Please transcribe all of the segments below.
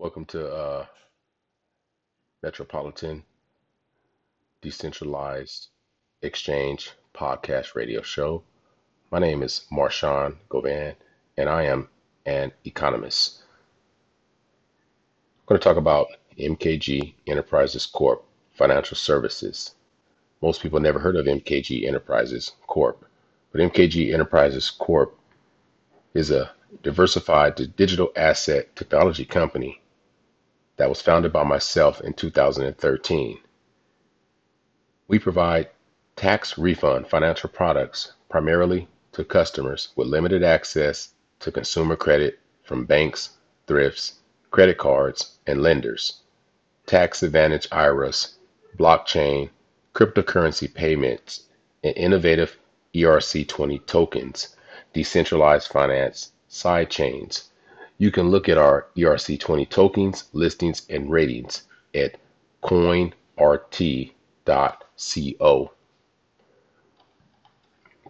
Welcome to uh, Metropolis Decentralized Exchange Podcast Radio Show. My name is Marshawn Govan, and I am an economist. I'm going to talk about MKG Enterprises Corp. Financial Services. Most people never heard of MKG Enterprises Corp., but MKG Enterprises Corp. is a diversified digital asset technology company that was founded by myself in 2013. We provide tax refund financial products primarily to customers with limited access to consumer credit from banks, thrifts, credit cards, and lenders, tax advantage IRAs, blockchain, cryptocurrency payments, and innovative ERC20 tokens, decentralized finance, side chains. You can look at our ERC20 tokens, listings, and ratings at coinrt.co.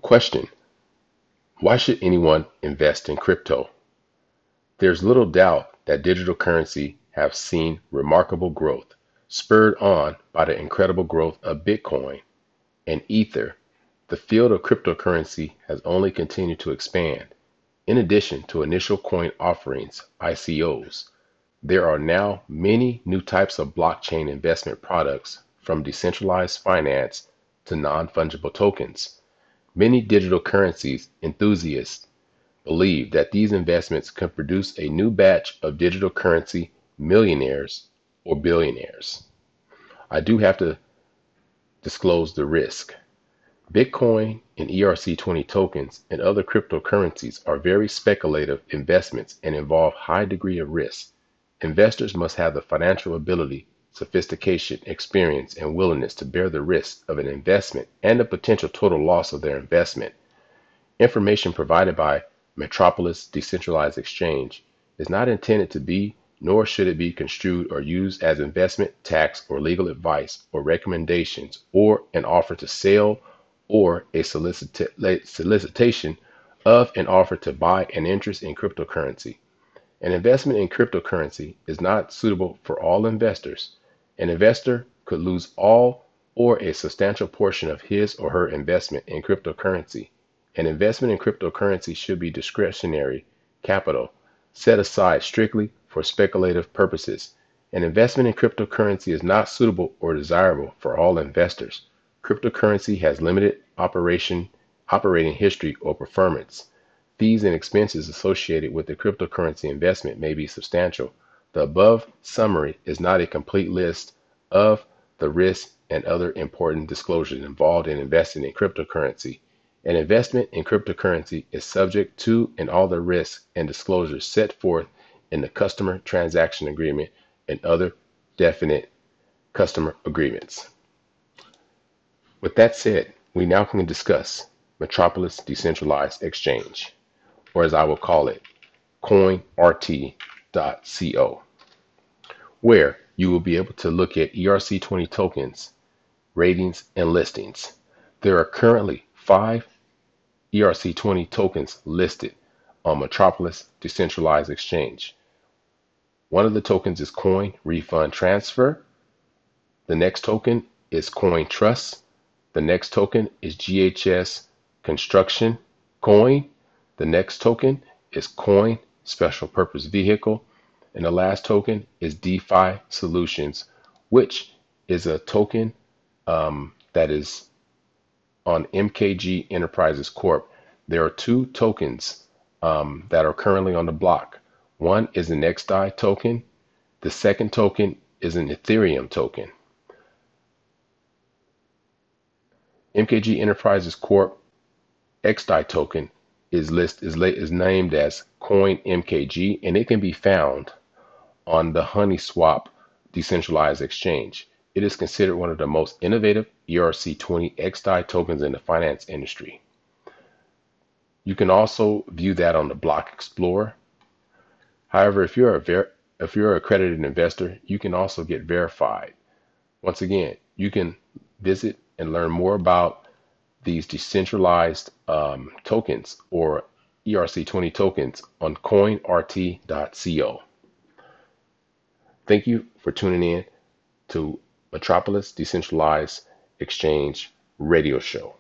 Question Why should anyone invest in crypto? There's little doubt that digital currency have seen remarkable growth, spurred on by the incredible growth of Bitcoin and Ether. The field of cryptocurrency has only continued to expand. In addition to initial coin offerings (ICOs), there are now many new types of blockchain investment products from decentralized finance to non-fungible tokens. Many digital currencies enthusiasts believe that these investments can produce a new batch of digital currency millionaires or billionaires. I do have to disclose the risk. Bitcoin and ERC20 tokens and other cryptocurrencies are very speculative investments and involve high degree of risk. Investors must have the financial ability, sophistication, experience, and willingness to bear the risk of an investment and the potential total loss of their investment. Information provided by Metropolis Decentralized Exchange is not intended to be, nor should it be construed or used as investment, tax, or legal advice or recommendations or an offer to sell or a solicita- solicitation of an offer to buy an interest in cryptocurrency. An investment in cryptocurrency is not suitable for all investors. An investor could lose all or a substantial portion of his or her investment in cryptocurrency. An investment in cryptocurrency should be discretionary capital set aside strictly for speculative purposes. An investment in cryptocurrency is not suitable or desirable for all investors. Cryptocurrency has limited operation, operating history or performance. Fees and expenses associated with the cryptocurrency investment may be substantial. The above summary is not a complete list of the risks and other important disclosures involved in investing in cryptocurrency. An investment in cryptocurrency is subject to and all the risks and disclosures set forth in the customer transaction agreement and other definite customer agreements. With that said, we now can discuss Metropolis Decentralized Exchange, or as I will call it, coinrt.co, where you will be able to look at ERC20 tokens, ratings, and listings. There are currently five ERC20 tokens listed on Metropolis Decentralized Exchange. One of the tokens is Coin Refund Transfer. The next token is Coin Trust. The next token is GHS Construction Coin. The next token is Coin Special Purpose Vehicle. And the last token is DeFi Solutions, which is a token um, that is on MKG Enterprises Corp. There are two tokens um, that are currently on the block. One is an XDAI token. The second token is an Ethereum token. MKG Enterprises Corp. XDAI token is list is, is named as Coin MKG and it can be found on the HoneySwap decentralized exchange. It is considered one of the most innovative ERC20 XDAI tokens in the finance industry. You can also view that on the Block Explorer. However, if you're a ver- if you're an accredited investor, you can also get verified. Once again, you can visit and learn more about these decentralized um, tokens or ERC20 tokens on coinrt.co. Thank you for tuning in to Metropolis Decentralized Exchange radio show.